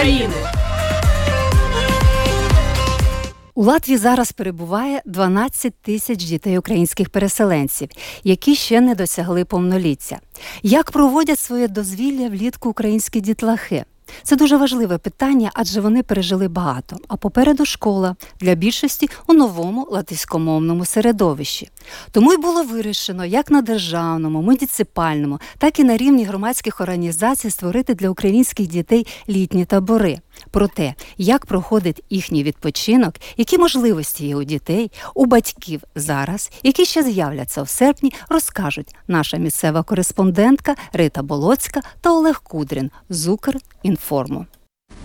України. У Латвії зараз перебуває 12 тисяч дітей українських переселенців, які ще не досягли повноліття. Як проводять своє дозвілля влітку українські дітлахи? Це дуже важливе питання, адже вони пережили багато. А попереду школа для більшості у новому латиськомовному середовищі. Тому й було вирішено, як на державному, муніципальному, так і на рівні громадських організацій створити для українських дітей літні табори. Про те, як проходить їхній відпочинок, які можливості є у дітей, у батьків зараз, які ще з'являться в серпні, розкажуть наша місцева кореспондентка Рита Болоцька та Олег Кудрін з Укрінформу.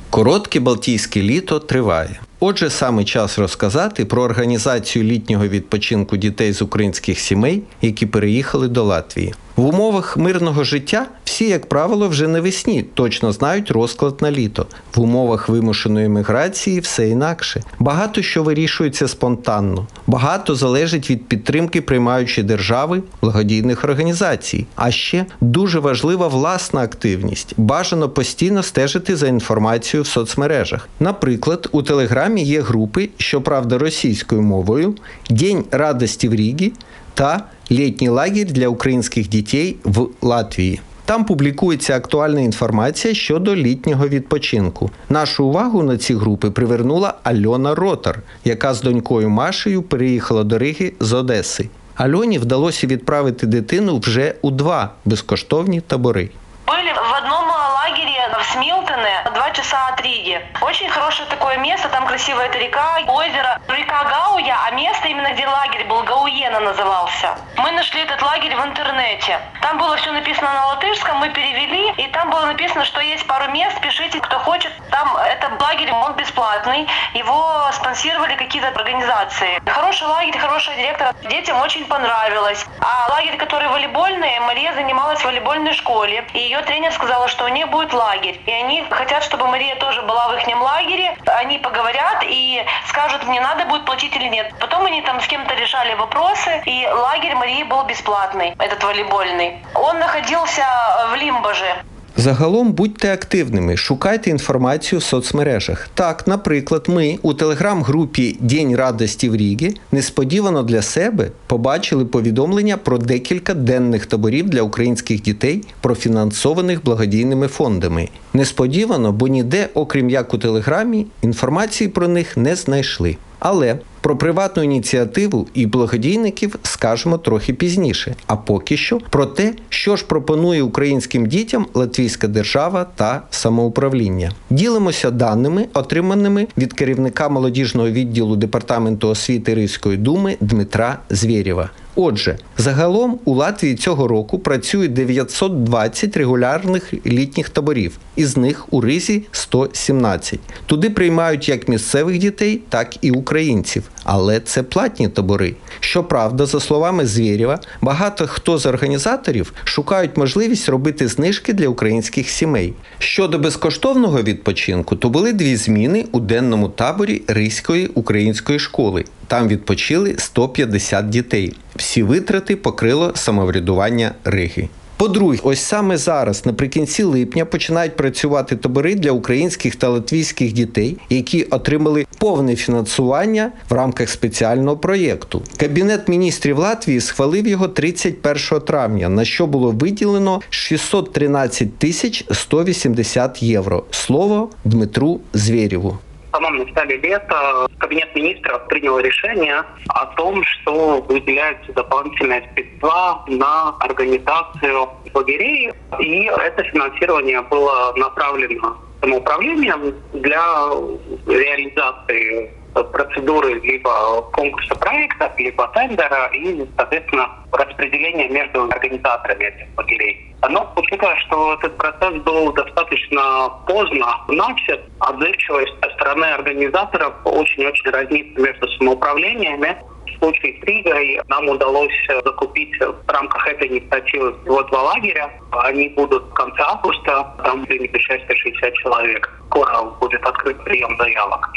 Коротке Балтійське літо триває. Отже, саме час розказати про організацію літнього відпочинку дітей з українських сімей, які переїхали до Латвії. В умовах мирного життя всі, як правило, вже навесні точно знають розклад на літо. В умовах вимушеної міграції все інакше. Багато що вирішується спонтанно, багато залежить від підтримки приймаючої держави благодійних організацій. А ще дуже важлива власна активність. Бажано постійно стежити за інформацією в соцмережах. Наприклад, у телеграмі є групи, щоправда, російською мовою День радості в Рігі та літній лагерь для українських дітей в Латвії. Там публікується актуальна інформація щодо літнього відпочинку. Нашу увагу на ці групи привернула Альона Ротар, яка з донькою Машею переїхала до Риги з Одеси. Альоні вдалося відправити дитину вже у два безкоштовні табори. Были в одном лагере в Смилтоне, два часа от Риги. Очень хорошее такое место, там красивая эта река, озеро. Река Гауя, а место именно где лагерь был, Гауена назывался. Мы нашли этот лагерь в интернете. Там было все написано на латышском, мы перевели, и там было написано, что есть пару мест, пишите, кто хочет. Там это лагерь, он бесплатный, его спонсировали какие-то организации. Хороший лагерь, хороший директор, детям очень понравилось. А лагерь, который волейбольный, Мария занималась в волейбольной школе, и ее тренер сказала, что у них будет лагерь. И они хотят, чтобы Мария тоже была в их лагере. Они поговорят и скажут, мне надо будет платить или нет. Потом они там с кем-то решали вопросы, и лагерь Марии был бесплатный, этот волейбольный. Он находился в Лимбаже. Загалом будьте активними, шукайте інформацію в соцмережах. Так, наприклад, ми у телеграм-групі День радості в Рігі несподівано для себе побачили повідомлення про декілька денних таборів для українських дітей, профінансованих благодійними фондами. Несподівано, бо ніде, окрім як у телеграмі, інформації про них не знайшли. Але про приватну ініціативу і благодійників скажемо трохи пізніше. А поки що про те, що ж пропонує українським дітям Латвійська держава та самоуправління. Ділимося даними, отриманими від керівника молодіжного відділу департаменту освіти Ризької думи Дмитра Звєрєва. Отже, загалом у Латвії цього року працює 920 регулярних літніх таборів, із них у Ризі 117. Туди приймають як місцевих дітей, так і українців. Але це платні табори. Щоправда, за словами Звєрєва, багато хто з організаторів шукають можливість робити знижки для українських сімей. Щодо безкоштовного відпочинку, то були дві зміни у денному таборі Ризької української школи. Там відпочили 150 дітей. Всі витрати покрило самоврядування Риги. По-друге, ось саме зараз, наприкінці липня, починають працювати табори для українських та латвійських дітей, які отримали повне фінансування в рамках спеціального проєкту. Кабінет міністрів Латвії схвалив його 31 травня, на що було виділено 613 тисяч 180 євро. Слово Дмитру Звєрєву. Самом начале лета Кабинет министров принял решение о том, что выделяются дополнительные средства на организацию лагерей, и это финансирование было направлено самоуправлением для реализации процедуры либо конкурса проекта, либо тендера и, соответственно, распределения между организаторами этих лагерей. Но учитывая, что этот процесс был достаточно поздно начат, отзывчивость со стороны организаторов очень-очень разнится между самоуправлениями. В случае с Ригой нам удалось закупить в рамках этой инициативы всего два лагеря. Они будут в конце августа, там примет участие 60 человек. Скоро будет открыт прием заявок.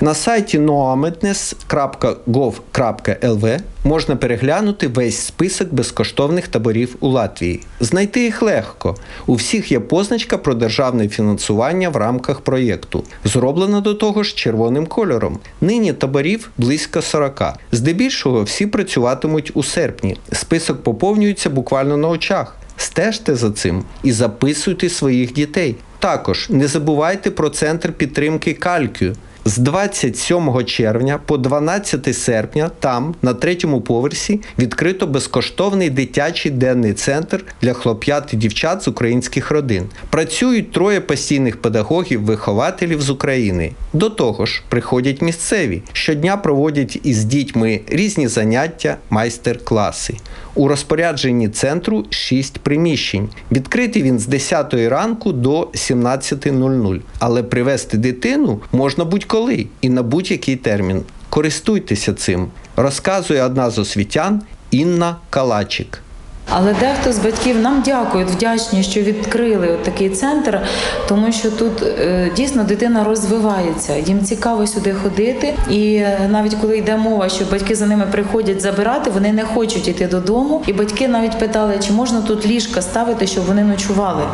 На сайті noamednes.gov.lv можна переглянути весь список безкоштовних таборів у Латвії. Знайти їх легко. У всіх є позначка про державне фінансування в рамках проєкту. Зроблено до того ж червоним кольором. Нині таборів близько 40. Здебільшого всі працюватимуть у серпні. Список поповнюється буквально на очах. Стежте за цим і записуйте своїх дітей. Також не забувайте про центр підтримки Калькю. З 27 червня по 12 серпня там, на третьому поверсі, відкрито безкоштовний дитячий денний центр для хлоп'ят і дівчат з українських родин. Працюють троє постійних педагогів-вихователів з України. До того ж, приходять місцеві. Щодня проводять із дітьми різні заняття, майстер-класи. У розпорядженні центру 6 приміщень. Відкритий він з 10 ранку до 17.00. Але привезти дитину можна будь-коли і на будь-який термін. Користуйтеся цим, розказує одна з освітян Інна Калачик. Але дехто з батьків нам дякують, вдячні, що відкрили от такий центр, тому що тут е, дійсно дитина розвивається. Їм цікаво сюди ходити. І е, навіть коли йде мова, що батьки за ними приходять забирати, вони не хочуть йти додому. І батьки навіть питали, чи можна тут ліжка ставити, щоб вони ночували.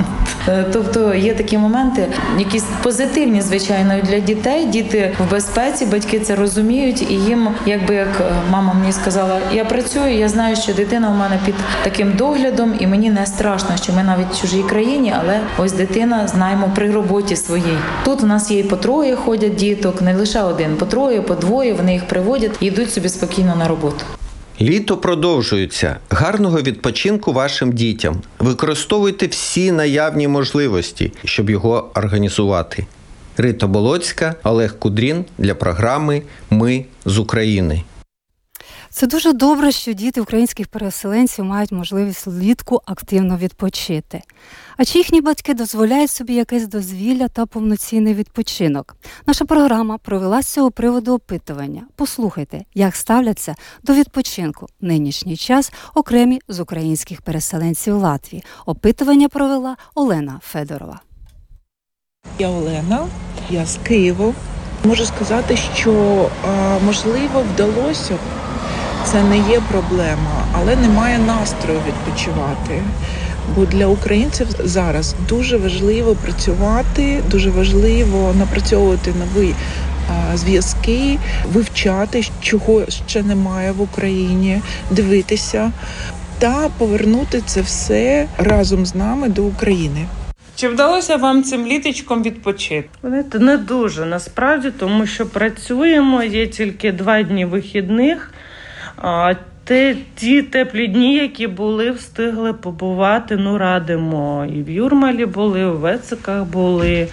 Е, Тобто є такі моменти, якісь позитивні, звичайно, для дітей. Діти в безпеці, батьки це розуміють, і їм, якби як мама мені сказала, я працюю, я знаю, що дитина у мене під таким доглядом, і мені не страшно, що ми навіть в чужій країні, але ось дитина знаємо при роботі своїй. Тут у нас є і по троє ходять діток, не лише один, по троє, по двоє. Вони їх приводять і йдуть собі спокійно на роботу. Літо продовжується. Гарного відпочинку вашим дітям. Використовуйте всі наявні можливості, щоб його організувати. Рита Болоцька, Олег Кудрін для програми Ми з України. Це дуже добре, що діти українських переселенців мають можливість влітку активно відпочити. А чи їхні батьки дозволяють собі якесь дозвілля та повноцінний відпочинок? Наша програма провела з цього приводу опитування. Послухайте, як ставляться до відпочинку в нинішній час окремі з українських переселенців Латвії. Опитування провела Олена Федорова. Я Олена, я з Києва. Можу сказати, що можливо вдалося це не є проблема, але немає настрою відпочивати. Бо для українців зараз дуже важливо працювати, дуже важливо напрацьовувати нові зв'язки, вивчати, чого ще немає в Україні, дивитися та повернути це все разом з нами до України. Чи вдалося вам цим літочком відпочити? Не дуже насправді, тому що працюємо, є тільки два дні вихідних. А те, ті теплі дні, які були, встигли побувати. Ну, радимо. І в Юрмалі були, в Вециках були,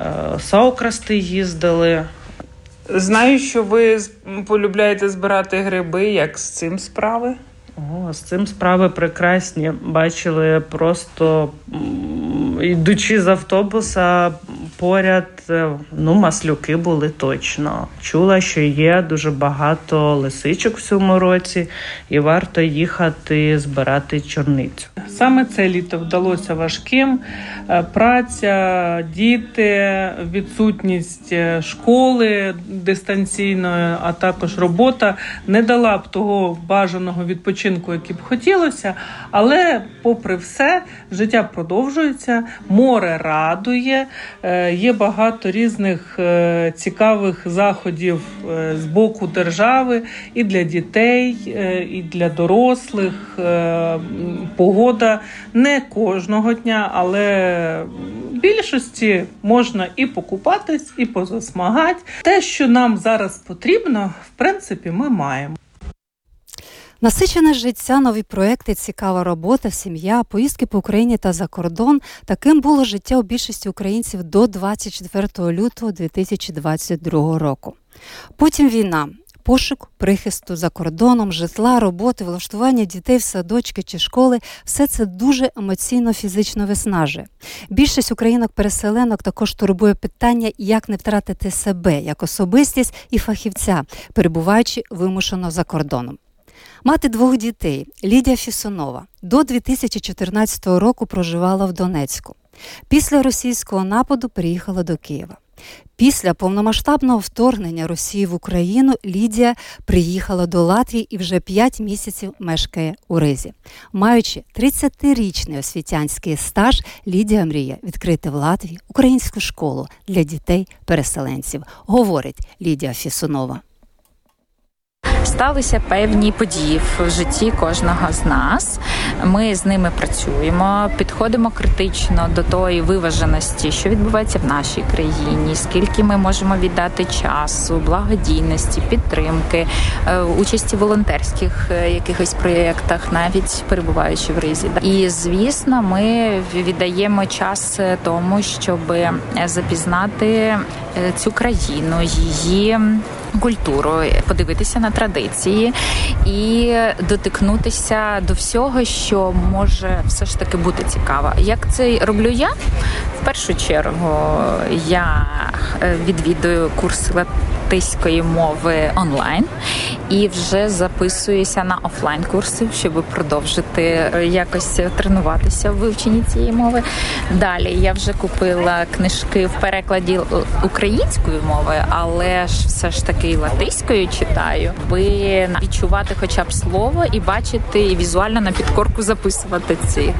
е, Саукрасти їздили. Знаю, що ви полюбляєте збирати гриби. Як з цим справи? О, з цим справи прекрасні. Бачили просто йдучи з автобуса поряд, е, ну, маслюки були точно. Чула, що є дуже багато лисичок в цьому році, і варто їхати збирати чорницю. Саме це літо вдалося важким. Е, Праця, діти, відсутність е, школи дистанційної, а також робота не дала б того бажаного відпочинку, який б хотілося. Але, попри все, життя продовжується, море радує. Є багато різних е, цікавих заходів е, з боку держави і для дітей, е, і для дорослих. Погода не кожного дня, але в більшості можна і покупатись, і позасмагати. Те, що нам зараз потрібно, в принципі, ми маємо. Насичене життя, нові проекти, цікава робота, сім'я, поїздки по Україні та за кордон. Таким було життя у більшості українців до 24 лютого 2022 року. Потім війна. Пошук прихисту за кордоном, житла, роботи, влаштування дітей в садочки чи школи все це дуже емоційно фізично виснажує. Більшість українок-переселенок також турбує питання, як не втратити себе як особистість і фахівця, перебуваючи вимушено за кордоном. Мати двох дітей Лідія Фісонова до 2014 року проживала в Донецьку. Після російського нападу приїхала до Києва. Після повномасштабного вторгнення Росії в Україну Лідія приїхала до Латвії і вже 5 місяців мешкає у Ризі. Маючи 30-річний освітянський стаж, Лідія мріє відкрити в Латвії українську школу для дітей-переселенців, говорить Лідія Фісунова. Сталися певні події в житті кожного з нас. Ми з ними працюємо, підходимо критично до тої виваженості, що відбувається в нашій країні, скільки ми можемо віддати часу, благодійності, підтримки, е, участі в волонтерських е, якихось проєктах, навіть перебуваючи в ризі. І звісно, ми віддаємо час тому, щоб запізнати цю країну, її культуру, подивитися на традиції і дотикнутися до всього, що може все ж таки бути цікаво. Як це роблю я? В першу чергу я відвідую курс латиської мови онлайн і вже записуюся на офлайн курси, щоб продовжити якось тренуватися в вивченні цієї мови. Далі я вже купила книжки в перекладі українською мовою, але ж все ж таки латиською читаю, ви відчувати хоча б слово і бачити і візуально на підкорку записувати ці.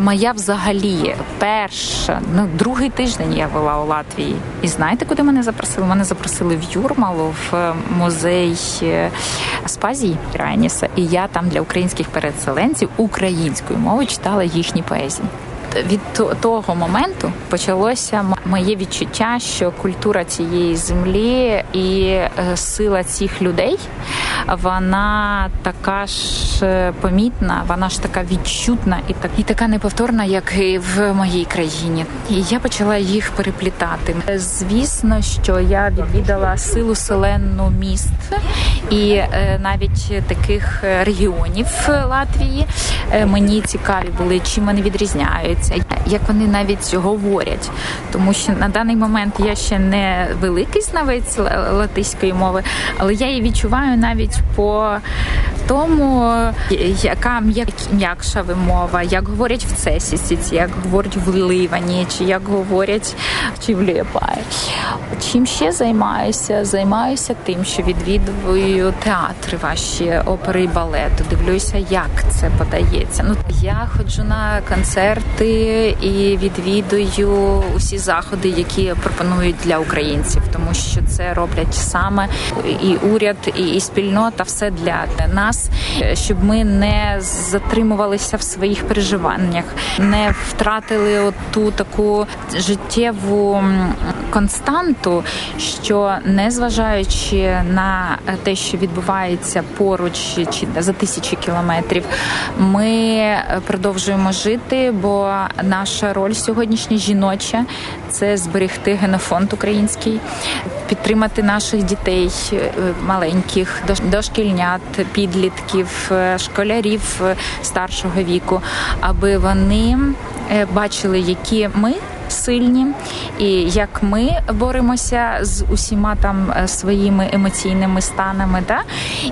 Моя взагалі перша, ну другий тиждень я була у Латвії. І знаєте, куди мене запросили? Мене запросили в Юрмалу в музей Аспазії Раніса. І я там для українських переселенців українською мовою читала їхні поезії від того моменту почалося моє відчуття, що культура цієї землі і сила цих людей вона така ж помітна, вона ж така відчутна і так і така неповторна, як і в моїй країні. І я почала їх переплітати. Звісно, що я відвідала силу селенну міст і навіть таких регіонів Латвії. Мені цікаві були, чим вони відрізняються, як вони навіть говорять, тому що на даний момент я ще не великий знавець латиської мови, але я її відчуваю навіть по тому, яка м'якша вимова, як говорять в цесісіці, як говорять в Ливані, чи як говорять чи в Ліопаї. Чим ще займаюся? Займаюся тим, що відвідую театри ваші опери і балету. Дивлюся, як це подається. Ну я ходжу на концерти і відвідую усі заходи, які пропонують для українців, тому що це роблять саме і уряд, і спільнота, все для нас, щоб ми не затримувалися в своїх переживаннях, не втратили ту таку життєву константу, що незважаючи на те, що відбувається поруч чи за тисячі кілометрів, ми продовжуємо жити, бо наша роль сьогоднішня жіноча це зберегти генофонд український, підтримати наших дітей маленьких, дошкільнят, підлітків, школярів старшого віку, аби вони бачили, які ми. Сильні, і як ми боремося з усіма там своїми емоційними станами, да?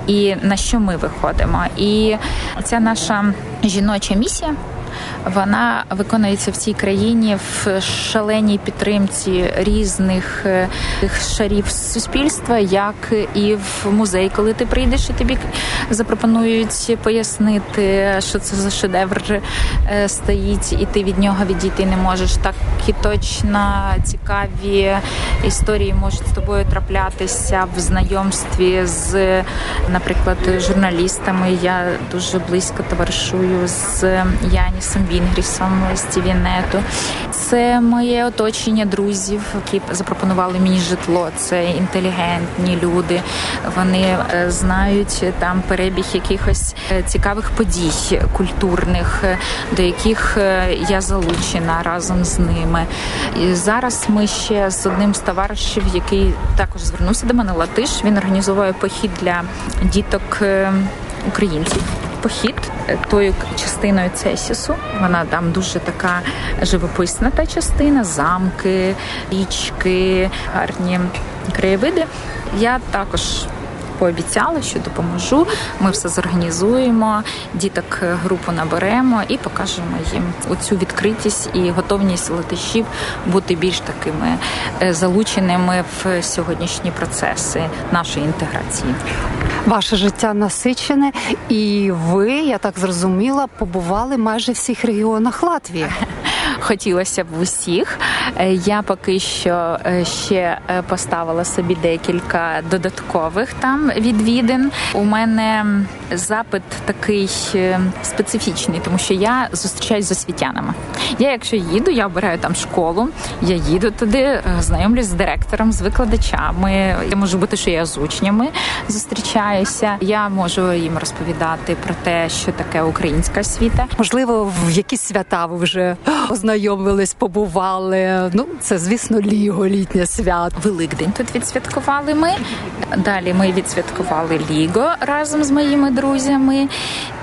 і на що ми виходимо. І ця наша жіноча місія. Вона виконується в цій країні в шаленій підтримці різних шарів суспільства, як і в музей, коли ти прийдеш і тобі запропонують пояснити, що це за шедевр стоїть, і ти від нього відійти не можеш. Так і точно цікаві історії можуть з тобою траплятися в знайомстві з, наприклад, журналістами. Я дуже близько товаришую з Янісом Вінгрісом з Тівінету. Це моє оточення друзів, які запропонували мені житло. Це інтелігентні люди. Вони знають там перебіг якихось цікавих подій культурних, до яких я залучена разом з ними. І зараз ми ще з одним з товаришів, який також звернувся до мене, Латиш. Він організовує похід для діток українців. Похід тою частиною Цесісу. Вона там дуже така живописна та частина, замки, річки, гарні краєвиди. Я також пообіцяла, що допоможу. Ми все зорганізуємо, діток е, групу наберемо і покажемо їм оцю відкритість і готовність латишів бути більш такими е, залученими в сьогоднішні процеси нашої інтеграції. Ваше життя насичене, і ви, я так зрозуміла, побували майже в всіх регіонах Латвії. Хотілося б усіх. Е, Я поки що е, ще е, поставила собі декілька додаткових там відвідин. У мене запит такий специфічний, тому що я зустрічаюсь з освітянами. Я, якщо їду, я обираю там школу, я їду туди, знайомлюсь з директором, з викладачами. Я можу бути, що я з учнями зустрічаюся. Я можу їм розповідати про те, що таке українська освіта. Можливо, в якісь свята ви вже ознайомились, побували. Ну, це, звісно, ліго, літнє свято. Великдень тут відсвяткували ми. Далі ми відсвяткували Ліго разом з моїми друзями.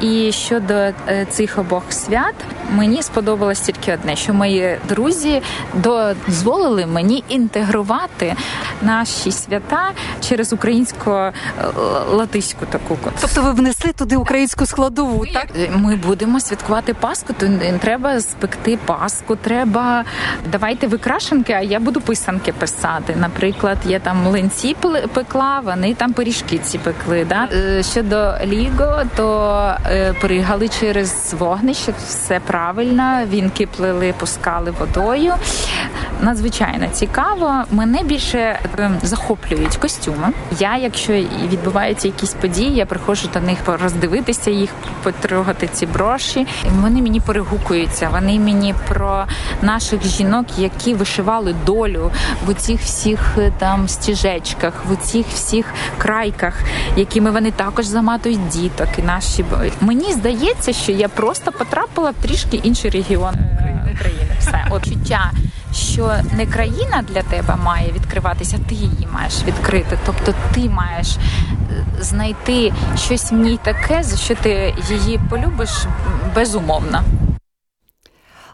І щодо е, цих обох свят, мені сподобалось тільки одне, що мої друзі дозволили мені інтегрувати наші свята через українсько-латиську таку. Тобто ви внесли туди українську складову, так? Е, Ми будемо святкувати Пасху, то треба спекти Пасху. Треба давайте ви крашенки, а я буду писанки писати. Наприклад, я там млинці пекла, вони там пиріжки ці пекли. Да? Е, Щодо Ліго, то е, пригали через вогнище, все правильно. Вінки плели, пускали водою. Надзвичайно цікаво. Мене більше е, захоплюють костюми. Я, якщо відбуваються якісь події, я приходжу до них роздивитися їх, потрогати ці броші. Вони мені перегукуються. Вони мені про наших жінок, які вишивали долю в цих всіх е, там стіжечках, в цих всіх крайках, якими вони також заматують діток. І наші мені здається, що я просто потрапила в трішки інший регіон е, України. Все от чуття. Що не країна для тебе має відкриватися, ти її маєш відкрити. Тобто ти маєш е, знайти щось в ній таке, за що ти її полюбиш безумовно.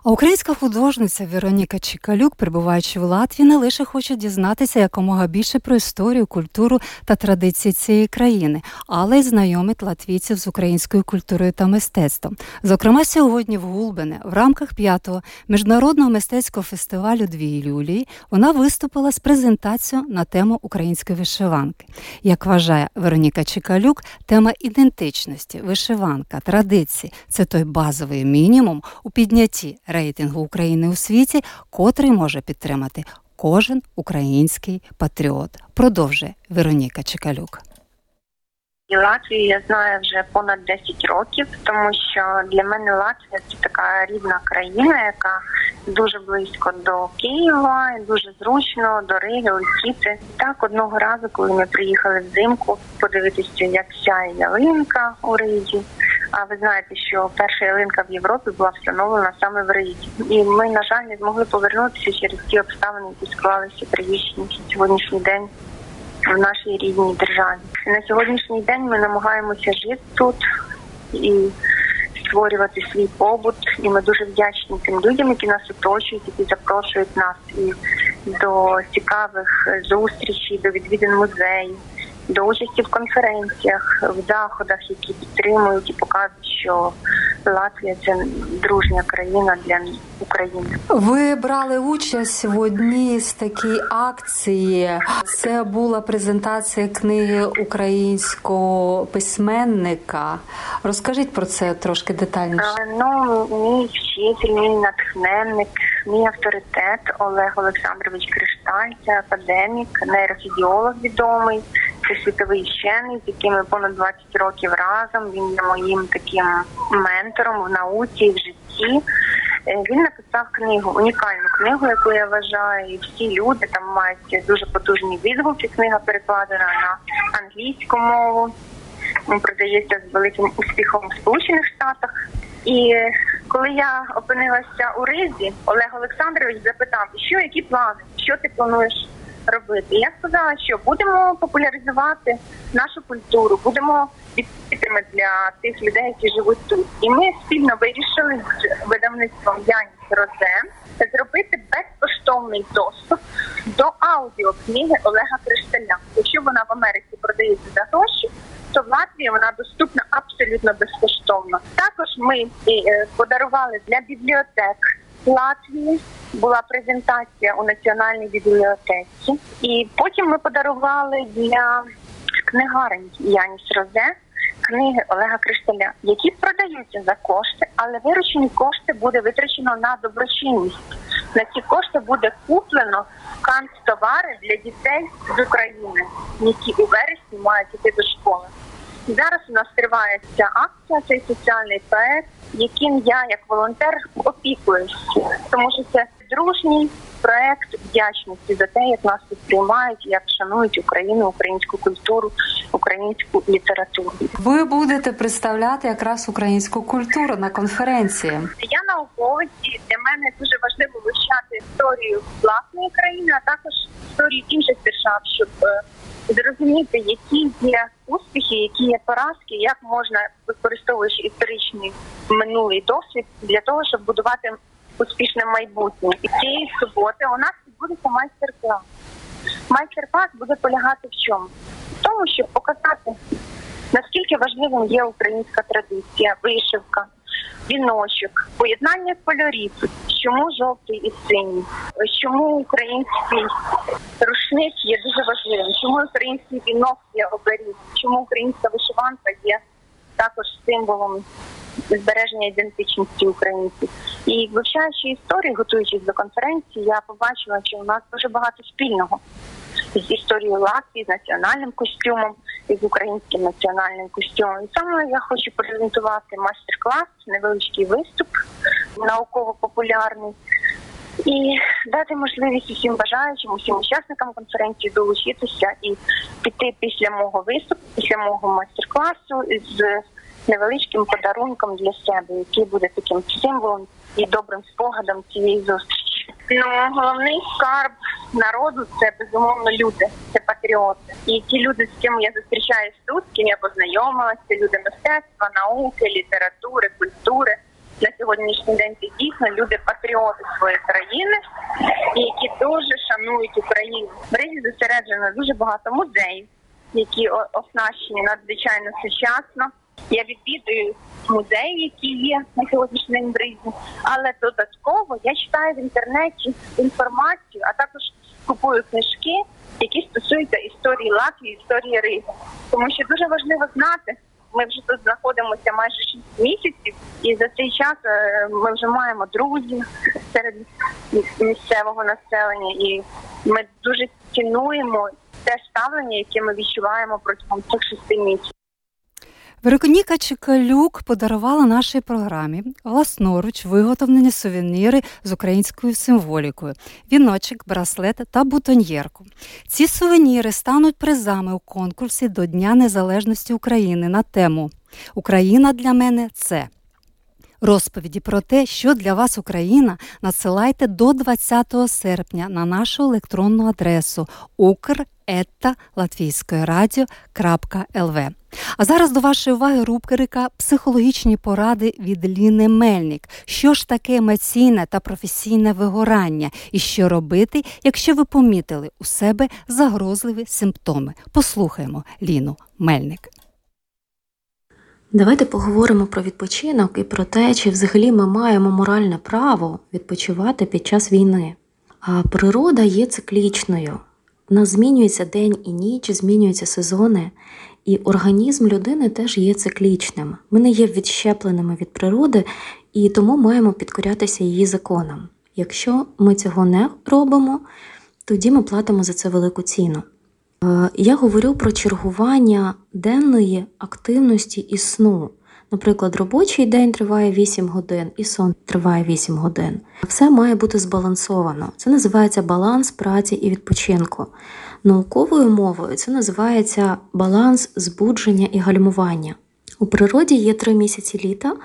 А українська художниця Вероніка Чікалюк, перебуваючи в Латвії, не лише хоче дізнатися якомога більше про історію, культуру та традиції цієї країни, але й знайомить латвійців з українською культурою та мистецтвом. Зокрема, сьогодні в Гулбене в рамках п'ятого міжнародного мистецького фестивалю Дві люлії вона виступила з презентацією на тему української вишиванки. Як вважає Вероніка Чікалюк, тема ідентичності, вишиванка, традиції це той базовий мінімум у піднятті рейтингу України у світі, котрий може підтримати кожен український патріот. Продовжує Вероніка Чекалюк. І Латвію я знаю вже понад 10 років, тому що для мене Латвія це така рідна країна, яка дуже близько до Києва, і дуже зручно до Риги летіти. Так одного разу, коли ми приїхали взимку, подивитися, як сяє ялинка у Ригі. А ви знаєте, що перша ялинка в Європі була встановлена саме в Ригі. І ми, на жаль, не змогли повернутися через ті обставини, які склалися трагічні сьогоднішній день в нашій рідній державі. На сьогоднішній день ми намагаємося жити тут і створювати свій побут. І ми дуже вдячні тим людям, які нас оточують, які запрошують нас і до цікавих зустрічей, до відвідин музеїв, до участі в конференціях, в заходах, які підтримують і показують, що Латвія це дружня країна для України. Ви брали участь в одній з такій акції. Це була презентація книги українського письменника. Розкажіть про це трошки детальніше. Е, Ну, мій вчитель, мій натхненник, мій авторитет Олег Олександрович Кришталь, це академік, нейрофізіолог відомий, це світовий вчений, з яким понад 20 років разом. Він є моїм таким ментором в науці і в житті. Е, Він написав книгу, унікальну книгу, яку я вважаю, і всі люди там мають дуже потужні відгуки. Книга перекладена на англійську мову. Продається з великим успіхом в Сполучених Штатах. І коли я опинилася у Ризі, Олег Олександрович запитав, що які плани, що ти плануєш робити. Я сказала, що будемо популяризувати нашу культуру, будемо відкритими для тих людей, які живуть тут. І ми спільно вирішили з видавництвом Яніс Розе зробити безкоштовний доступ до аудіокниги Олега Кришталя. Якщо вона в Америці продаються за гроші, то в Латвії вона доступна абсолютно безкоштовно. Також ми е, подарували для бібліотек Латвії. Була презентація у національній бібліотеці, і потім ми подарували для книгарень Яніс Розе книги Олега Кришталя, які продаються за кошти, але виручені кошти буде витрачено на доброчинність. На ці кошти буде куплено канцтовари для дітей з України, які у вересні мають іти до школи. Зараз у нас триває ця акція, цей соціальний проект, яким я як волонтер опікуюсь, тому що це дружній проект вдячності за те, як нас тут приймають, як шанують Україну, українську культуру, українську літературу. Ви будете представляти якраз українську культуру на конференції. Я науковець і для мене дуже важливо вивчати історію власної країни, а також історію інших держав, щоб е, зрозуміти, які є успіхи, які є поразки, як можна використовуючи історичний минулий досвід для того, щоб будувати успішне майбутнє. І цієї суботи у нас відбудеться майстер-клас. Майстер-клас буде полягати в чому? В тому, щоб показати наскільки важливим є українська традиція, вишивка, віночок, поєднання кольорів, чому жовтий і синій, чому український рушник є дуже важливим, чому український вінок є оберіг, чому українська вишиванка є також символом збереження ідентичності українців. І вивчаючи історію, готуючись до конференції, я побачила, що у нас дуже багато спільного з історією Латвії, з національним костюмом і з українським національним костюмом. І саме я хочу презентувати майстер-клас, невеличкий виступ, науково-популярний. І дати можливість усім бажаючим, усім учасникам конференції долучитися і піти після мого виступу, після мого майстер-класу з невеличким подарунком для себе, який буде таким символом і добрим спогадом цієї зустрічі. Ну головний скарб народу це безумовно люди, це патріоти. І ті люди, з ким я зустрічаюсь тут, з ким я познайомилася, це люди мистецтва, науки, літератури, культури. На сьогоднішній день це дійсно люди патріоти своєї країни, які дуже шанують Україну. В Ризі зосереджено дуже багато музеїв, які оснащені надзвичайно сучасно. Я відвідую музеї, які є на сьогоднішній день в але додатково я читаю в інтернеті інформацію, а також купую книжки, які стосуються історії Латвії, історії Риги. Тому що дуже важливо знати. Ми вже тут знаходимося майже 6 місяців, і за цей час е, ми вже маємо друзів серед місцевого населення, і ми дуже цінуємо те ставлення, яке ми відчуваємо протягом цих шести місяців. Вероніка Чекалюк подарувала нашій програмі власноруч виготовлені сувеніри з українською символікою, віночок, браслет та бутоньєрку. Ці сувеніри стануть призами у конкурсі до Дня Незалежності України на тему Україна для мене це. Розповіді про те, що для вас Україна, надсилайте до 20 серпня на нашу електронну адресу ukr.latvійськоерадіо.лв. А зараз до вашої уваги рубрика Психологічні поради від Ліни Мельник. Що ж таке емоційне та професійне вигорання, і що робити, якщо ви помітили у себе загрозливі симптоми? Послухаємо Ліну Мельник. Давайте поговоримо про відпочинок і про те, чи взагалі ми маємо моральне право відпочивати під час війни. А природа є циклічною. У нас змінюється день і ніч, змінюються сезони, і організм людини теж є циклічним. Ми не є відщепленими від природи і тому маємо підкорятися її законам. Якщо ми цього не робимо, тоді ми платимо за це велику ціну. Е, Я говорю про чергування денної активності і сну. Наприклад, робочий день триває 8 годин і сон триває 8 годин. Все має бути збалансовано. Це називається баланс праці і відпочинку. Науковою мовою це називається баланс збудження і гальмування. У природі є три місяці літа,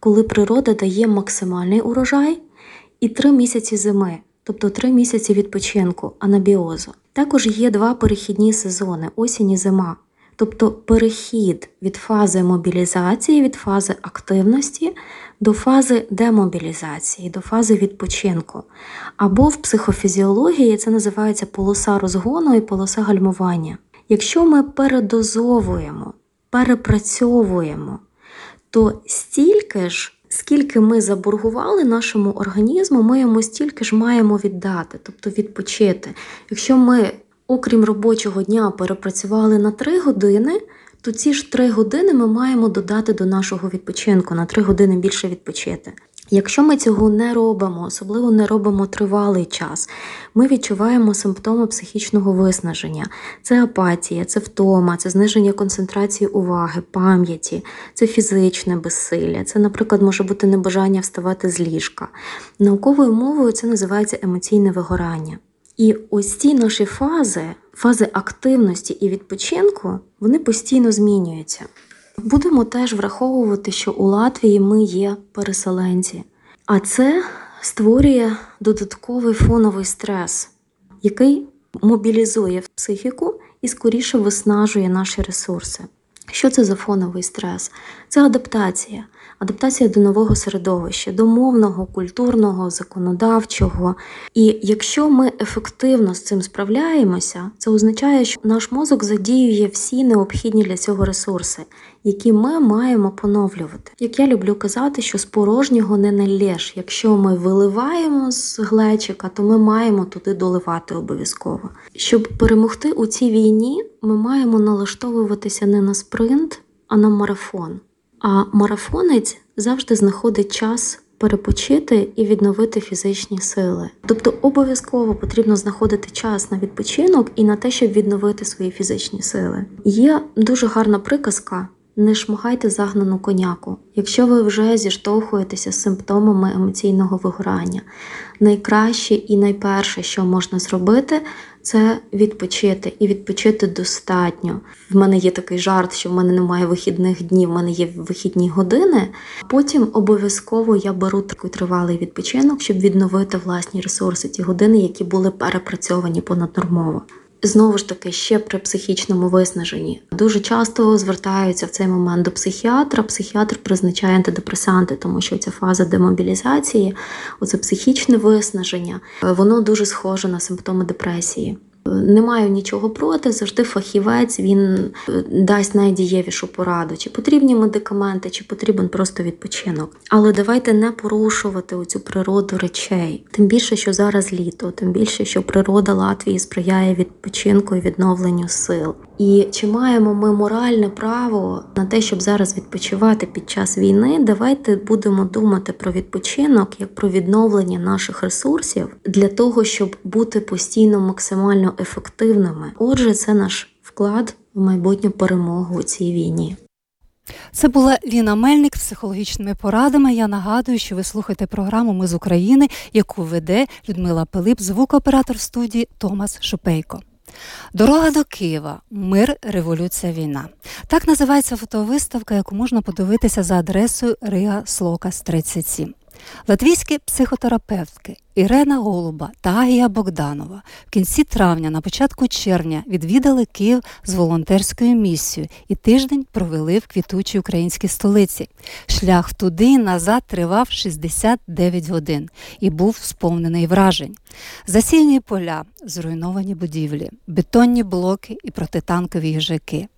коли природа дає максимальний урожай, і три місяці зими, тобто три місяці відпочинку, анабіозу. Також є два перехідні сезони осінь і зима. Тобто перехід від фази мобілізації, від фази активності до фази демобілізації, до фази відпочинку. Або в психофізіології це називається полоса розгону і полоса гальмування. Якщо ми передозовуємо, перепрацьовуємо, то стільки ж, скільки ми заборгували нашому організму, ми йому стільки ж маємо віддати, тобто відпочити. Якщо ми, окрім робочого дня, перепрацювали на 3 години, то ці ж 3 години ми маємо додати до нашого відпочинку, на 3 години більше відпочити. Якщо ми цього не робимо, особливо не робимо тривалий час, ми відчуваємо симптоми психічного виснаження. Це апатія, це втома, це зниження концентрації уваги, пам'яті, це фізичне безсилля, це, наприклад, може бути небажання вставати з ліжка. Науковою мовою це називається емоційне вигорання. І ось ці наші фази, фази активності і відпочинку, вони постійно змінюються. Будемо теж враховувати, що у Латвії ми є переселенці, а це створює додатковий фоновий стрес, який мобілізує психіку і скоріше виснажує наші ресурси. Що це за фоновий стрес? Це адаптація, адаптація до нового середовища, до мовного, культурного, законодавчого. І якщо ми ефективно з цим справляємося, це означає, що наш мозок задіює всі необхідні для цього ресурси, які ми маємо поновлювати. Як я люблю казати, що з порожнього не налєш. Якщо ми виливаємо з глечика, то ми маємо туди доливати обов'язково. Щоб перемогти у цій війні, ми маємо налаштовуватися не на спринт, а на марафон. А марафонець завжди знаходить час перепочити і відновити фізичні сили. Тобто обов'язково потрібно знаходити час на відпочинок і на те, щоб відновити свої фізичні сили. Є дуже гарна приказка. Не шмагайте загнану коняку, якщо ви вже зіштовхуєтеся з симптомами емоційного вигорання. Найкраще і найперше, що можна зробити, це відпочити і відпочити достатньо. В мене є такий жарт, що в мене немає вихідних днів, в мене є вихідні години. Потім обов'язково я беру такий тривалий відпочинок, щоб відновити власні ресурси, ті години, які були перепрацьовані понаднормово. Знову ж таки, ще при психічному виснаженні дуже часто звертаються в цей момент до психіатра. Психіатр призначає антидепресанти, тому що ця фаза демобілізації, оце психічне виснаження, воно дуже схоже на симптоми депресії. Не маю нічого проти, завжди фахівець він дасть найдієвішу пораду, чи потрібні медикаменти, чи потрібен просто відпочинок. Але давайте не порушувати оцю природу речей. Тим більше, що зараз літо, тим більше, що природа Латвії сприяє відпочинку і відновленню сил. І чи маємо ми моральне право на те, щоб зараз відпочивати під час війни? Давайте будемо думати про відпочинок як про відновлення наших ресурсів для того, щоб бути постійно максимально ефективними. Отже, це наш вклад в майбутню перемогу у цій війні. Це була Ліна Мельник з психологічними порадами. Я нагадую, що ви слухаєте програму Ми з України, яку веде Людмила Пилип, звукооператор студії Томас Шупейко. Дорога до Києва, мир, революція, війна. Так називається фотовиставка, яку можна подивитися за адресою Рига Слокас 37. Латвійські психотерапевтки Ірена Голуба та Агія Богданова в кінці травня, на початку червня, відвідали Київ з волонтерською місією і тиждень провели в квітучій українській столиці. Шлях туди і назад тривав 69 годин і був сповнений вражень. Засіяні поля, зруйновані будівлі, бетонні блоки і протитанкові їжаки.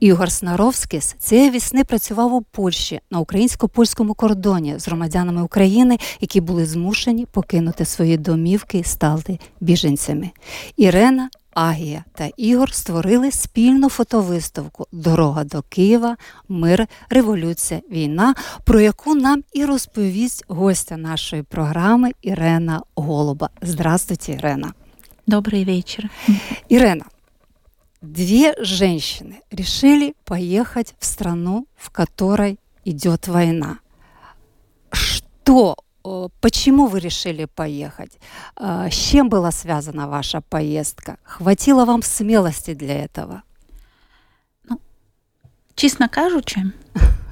Ігор Снаровськіс цієї весни працював у Польщі на українсько-польському кордоні з громадянами України, які були змушені покинути свої домівки і стати біженцями. Ірена, Агія та Ігор створили спільну фотовиставку Дорога до Києва, мир, революція, війна, про яку нам і розповість гостя нашої програми Ірена Голуба. Здравствуйте, Ірена. Добрый вечер. Ирена, две женщины решили поехать в страну, в которой идет война. Что, э, почему вы решили поехать? Э, С чем была связана ваша поездка? Хватило вам смелости для этого? Честно кажучи,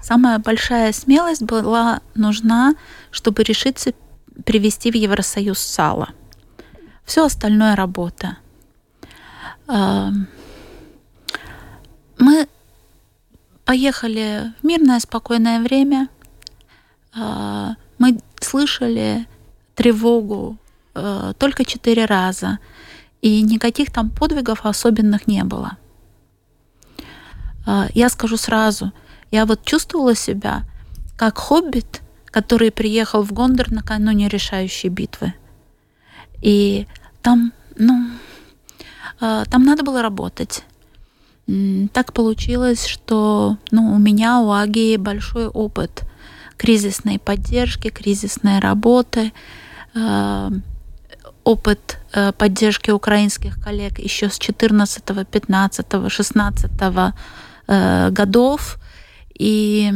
самая большая смелость была нужна, чтобы решиться привести в Евросоюз сало. Все остальное работа. Мы поехали в мирное, спокойное время. А, Мы слышали тревогу а, только четыре раза, и никаких там подвигов особенных не было. А, я скажу сразу, я вот чувствовала себя как хоббит, который приехал в Гондор накануне решающей битвы. И там, ну, там надо было работать. Так получилось, что ну, у меня, у Агии большой опыт кризисной поддержки, кризисной работы, а, опыт э, поддержки украинских коллег еще с 14, 15, 16 годов. И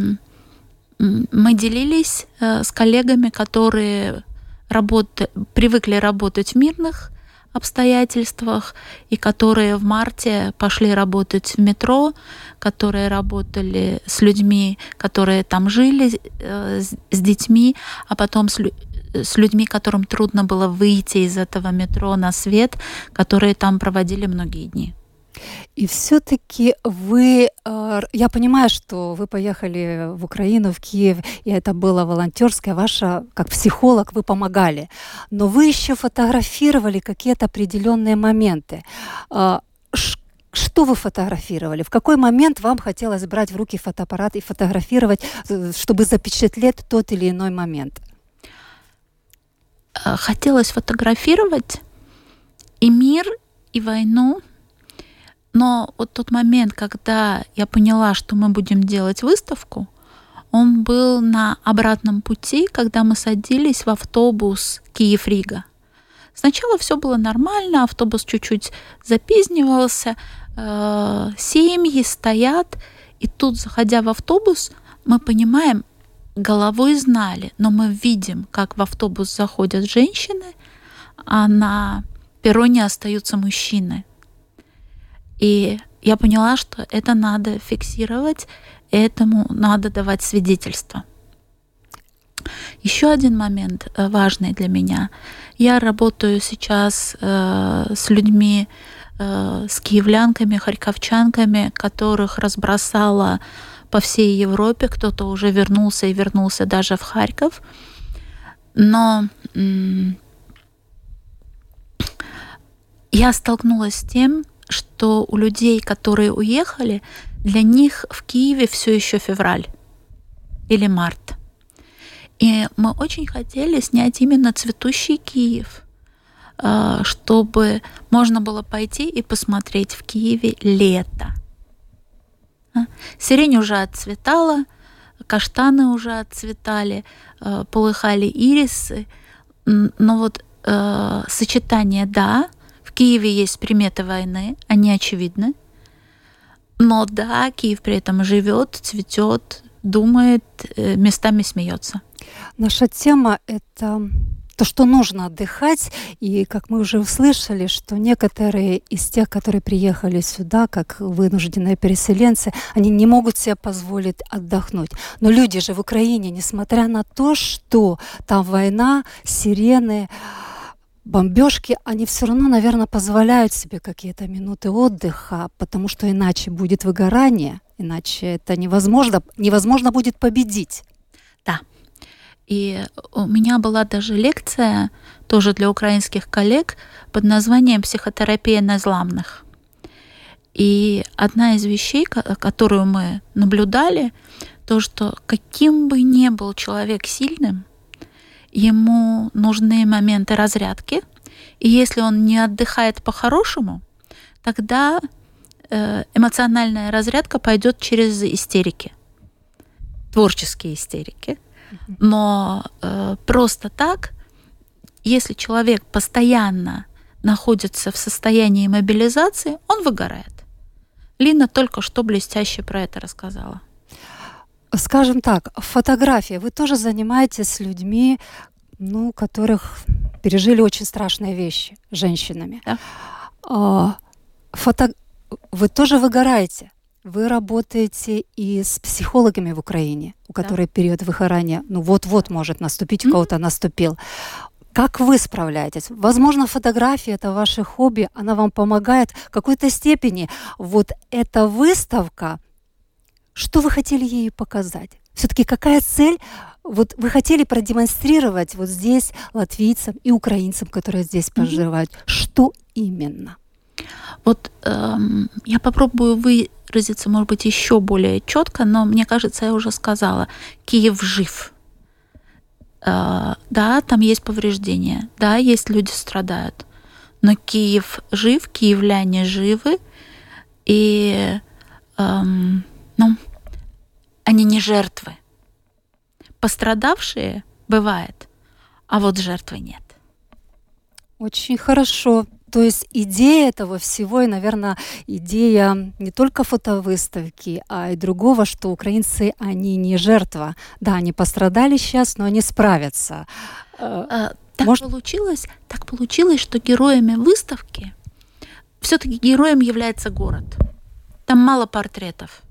мы делились э, с коллегами, которые работ... привыкли работать в мирных обстоятельствах и которые в марте пошли работать в метро, которые работали с людьми, которые там жили, э, с детьми, а потом с, с людьми, которым трудно было выйти из этого метро на свет, которые там проводили многие дни. И все-таки вы, э, я понимаю, что вы поехали в Украину, в Киев, и это было волонтерское, ваша, как психолог, вы помогали. Но вы еще фотографировали какие-то определенные моменты. Э, что вы фотографировали? В какой момент вам хотелось брать в руки фотоаппарат и фотографировать, э, чтобы запечатлеть тот или иной момент? Хотелось фотографировать и мир, и войну, но вот тот момент, когда я поняла, что мы будем делать выставку, он был на обратном пути, когда мы садились в автобус Киев-Рига. Сначала все было нормально, автобус чуть-чуть запизнивался, э, семьи стоят, и тут, заходя в автобус, мы понимаем, головой знали, но мы видим, как в автобус заходят женщины, а на перроне остаются мужчины. И я поняла, что это надо фиксировать, этому надо давать свидетельство. Еще один момент э, важный для меня. Я работаю сейчас э, с людьми, э, с киевлянками, харьковчанками, которых разбросала по всей Европе. Кто-то уже вернулся и вернулся даже в Харьков. Но я столкнулась с тем, что у людей, которые уехали, для них в Киеве все еще февраль или март. И мы очень хотели снять именно цветущий Киев, а, чтобы можно было пойти и посмотреть в Киеве лето. А, сирень уже отцветала, каштаны уже отцветали, а, полыхали ирисы, но вот сочетание «да», Киеве есть приметы войны, они очевидны. Но да, Киев при этом живет, цветет, думает, э, местами смеется. Наша тема это то, что нужно отдыхать. И, как мы уже услышали, что некоторые из тех, которые приехали сюда, как вынужденные переселенцы, они не могут себе позволить отдохнуть. Но люди же в Украине, несмотря на то, что там война, сирены, бомбежки, они все равно, наверное, позволяют себе какие-то минуты отдыха, потому что иначе будет выгорание, иначе это невозможно, невозможно будет победить. Да. И у меня была даже лекция, тоже для украинских коллег, под названием «Психотерапия на зламных». И одна из вещей, которую мы наблюдали, то, что каким бы ни был человек сильным, ему нужны моменты разрядки, и если он не отдыхает по-хорошему, тогда э, эмоциональная разрядка пойдет через истерики, творческие истерики. Но э, просто так, если человек постоянно находится в состоянии мобилизации, он выгорает. Лина только что блестяще про это рассказала. Скажем так, фотография. Вы тоже занимаетесь с людьми, ну, которых пережили очень страшные вещи, женщинами. Да. А, фото... Вы тоже выгораете. Вы работаете и с психологами в Украине, у которой да. период выгорания, ну вот-вот может наступить, у кого-то наступил. Как вы справляетесь? Возможно, фотография это ваше хобби, она вам помогает в какой-то степени. Вот эта выставка, что вы хотели ей показать? Все-таки какая цель? Вот вы хотели продемонстрировать вот здесь латвийцам и украинцам, которые здесь проживают. Mm-hmm. Что именно? Вот эм, я попробую выразиться, может быть, еще более четко, но мне кажется, я уже сказала. Киев жив. Э, да, там есть повреждения, да, есть люди страдают, но Киев жив, киевляне живы, и эм, ну, они не жертвы. Пострадавшие бывает, а вот жертвы нет. Очень хорошо. То есть идея этого всего, и, наверное, идея не только фотовыставки, а и другого, что украинцы, они не жертва. Да, они пострадали сейчас, но они справятся. А, так Может... получилось, так получилось, что героями выставки все-таки героем является город. Там мало портретов.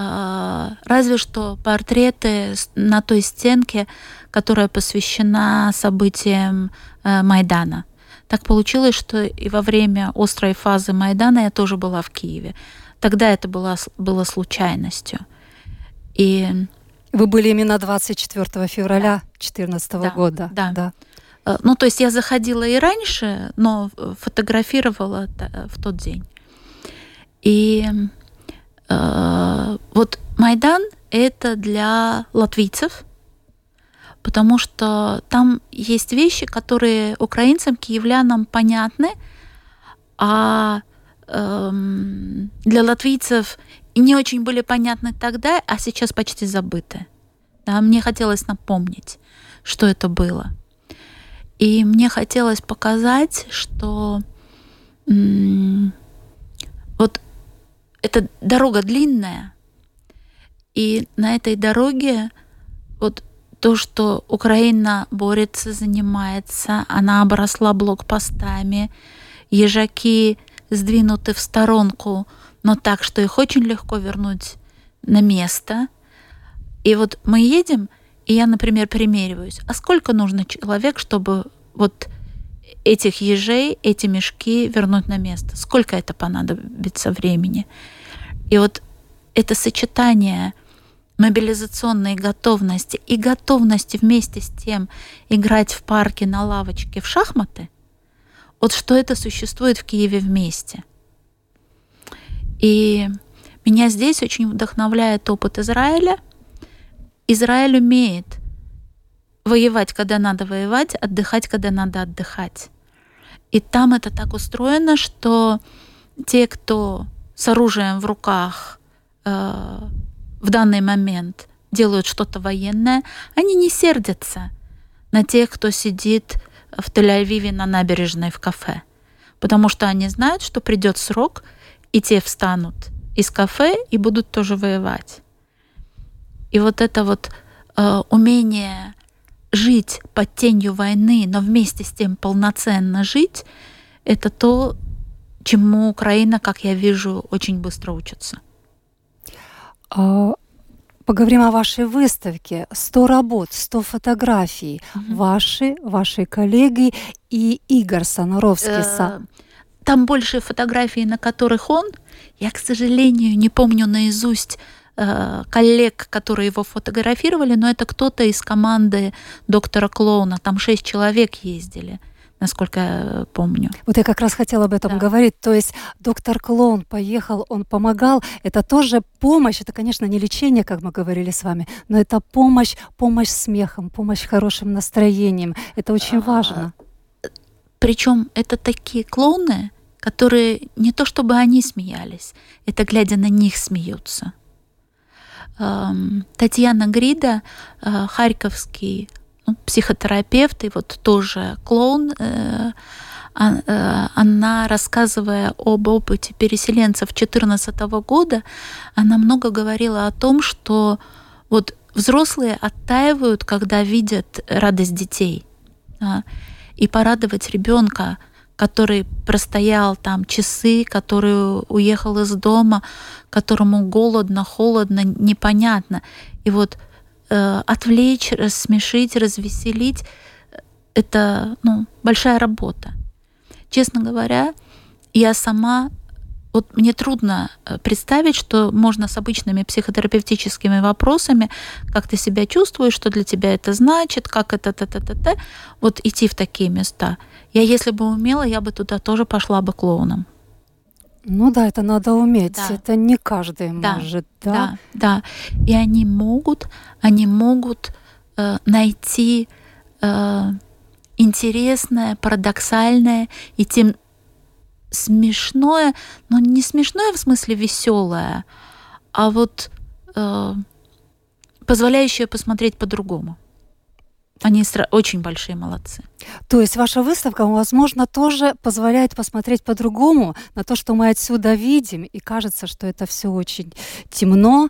А, разве что портреты на той стенке, которая посвящена событиям э, Майдана. Так получилось, что и во время острой фазы Майдана я тоже была в Киеве. Тогда это было, было случайностью. И вы были именно 24 февраля 2014 да, года. Да. да. Э, ну, то есть я заходила и раньше, но фотографировала в тот день. И э, вот Майдан это для латвийцев, потому что там есть вещи, которые украинцам, киевлянам понятны, а эм, для латвийцев не очень были понятны тогда, а сейчас почти забыты. Да, мне хотелось напомнить, что это было. И мне хотелось показать, что вот эта дорога длинная, и на этой дороге вот то, что Украина борется, занимается, она обросла блокпостами, ежаки сдвинуты в сторонку, но так, что их очень легко вернуть на место. И вот мы едем, и я, например, примериваюсь, а сколько нужно человек, чтобы вот этих ежей, эти мешки вернуть на место? Сколько это понадобится времени? И вот это сочетание – мобилизационной готовности и готовности вместе с тем играть в парке на лавочке в шахматы, вот что это существует в Киеве вместе. И меня здесь очень вдохновляет опыт Израиля. Израиль умеет воевать, когда надо воевать, отдыхать, когда надо отдыхать. И там это так устроено, что те, кто с оружием в руках э, в данный момент делают что-то военное, они не сердятся на тех, кто сидит в Тель-Авиве на набережной в кафе. Потому что они знают, что придет срок, и те встанут из кафе и будут тоже воевать. И вот это вот э, умение жить под тенью войны, но вместе с тем полноценно жить, это то, чему Украина, как я вижу, очень быстро учится. А, поговорим о вашей выставке. 100 работ, 100 фотографий. Угу. Ваши, ваши коллеги и Игорь Санаровский. Э, там больше фотографий, на которых он. Я, к сожалению, не помню наизусть э, коллег, которые его фотографировали, но это кто-то из команды доктора Клоуна. Там шесть человек ездили насколько я помню. Вот я как раз хотела об этом да. говорить. То есть доктор Клоун поехал, он помогал. Это тоже помощь. Это, конечно, не лечение, как мы говорили с вами, но это помощь, помощь смехом, помощь хорошим настроением. Это очень важно. Причем это такие клоуны, которые не то чтобы они смеялись, это глядя на них смеются. Татьяна Грида, э, харьковский ну, психотерапевт и вот тоже клоун, э, э, она, рассказывая об опыте переселенцев 2014 года, она много говорила о том, что вот взрослые оттаивают, когда видят радость детей. Да? И порадовать ребенка, который простоял там часы, который уехал из дома, которому голодно, холодно, непонятно. И вот э, отвлечь, рассмешить, развеселить, это ну, большая работа. Честно говоря, я сама вот мне трудно э, представить, что можно с обычными психотерапевтическими вопросами, как ты себя чувствуешь, что для тебя это значит, как это, та та та та вот идти в такие места. Я, если бы умела, я бы туда тоже пошла бы клоуном. Ну да, это надо уметь. Да. Это не каждый Да, может, да? Да, да. И они могут, они могут э, найти э, интересное, парадоксальное и тем смешное, но не смешное в смысле веселое, а вот э, позволяющее посмотреть по-другому. Они очень большие молодцы. То есть ваша выставка, возможно, тоже позволяет посмотреть по-другому на то, что мы отсюда видим, и кажется, что это все очень темно,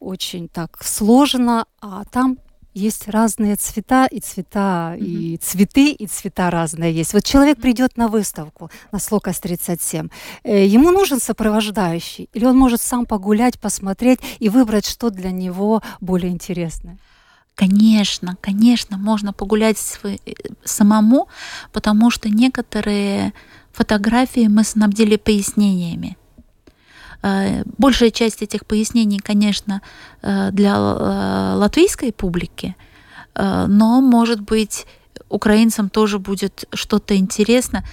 очень так сложно, а там есть разные цвета, и цвета, и цветы, и цвета разные есть. Вот человек придет на выставку на Слокос 37, э, ему нужен сопровождающий, или он может сам погулять, посмотреть и выбрать, что для него более интересное? Конечно, конечно, можно погулять э, самому, потому что некоторые фотографии мы снабдили пояснениями. Э, Большая часть этих пояснений, конечно, э, для латвийской публики, но, может быть, украинцам тоже будет что-то интересно,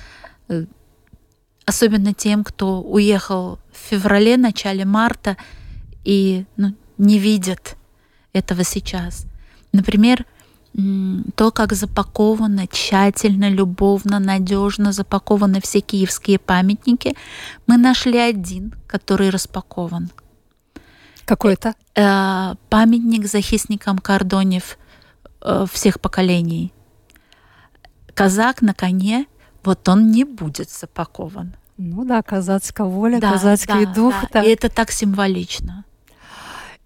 особенно тем, кто уехал в феврале, начале марта и ну, не видят этого сейчас. Например, то, как запакованы, тщательно, любовно, надежно запакованы все киевские памятники, мы нашли один, который распакован. Какой-то? Э, памятник захисникам Кордонев э, всех поколений. Казак на коне, вот он не будет запакован. Ну да, казацкая воля, Да, казацкий да, дух. да. да. И это так символично.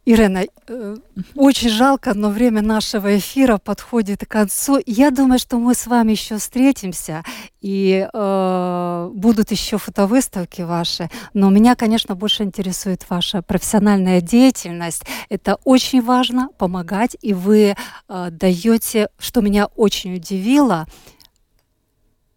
Ирена, э, очень жалко, но время нашего эфира подходит к концу. Я думаю, что мы с вами еще встретимся, и э, будут еще фотовыставки ваши. Но меня, конечно, больше интересует ваша профессиональная деятельность. Это очень важно, помогать, и вы э, даете, что меня очень удивило,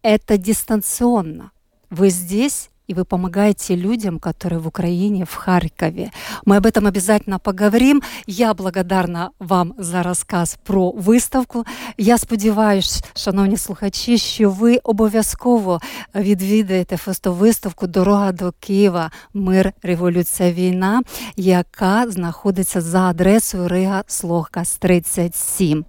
это дистанционно. Вы здесь и вы помогаете людям, которые в Украине, в Харькове. Мы об этом обязательно поговорим. Я благодарна вам за розказ про виставку. Я сподіваюся, шановні слухачі, що ви обов'язково відвідаєте фотовиставку Дорога до Києва, мир, революція, війна, яка знаходиться за адресою Рига Слохкас 37.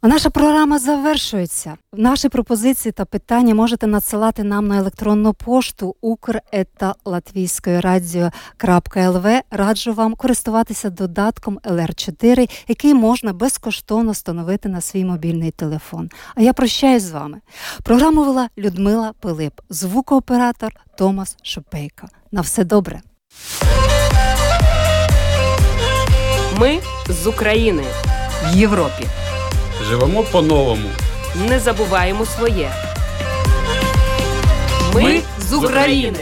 А наша програма завершується. Наші пропозиції та питання можете надсилати нам на електронну пошту ukr.latvійськоєрадіо.lv. Раджу вам користуватися додатком LR4, який можна безкоштовно встановити на свій мобільний телефон. А я прощаюсь з вами. Програму вела Людмила Пилип, звукооператор Томас Шупейко. На все добре. Ми з України в Європі. Живемо по-новому. Не забуваємо своє. Ми, Ми з України.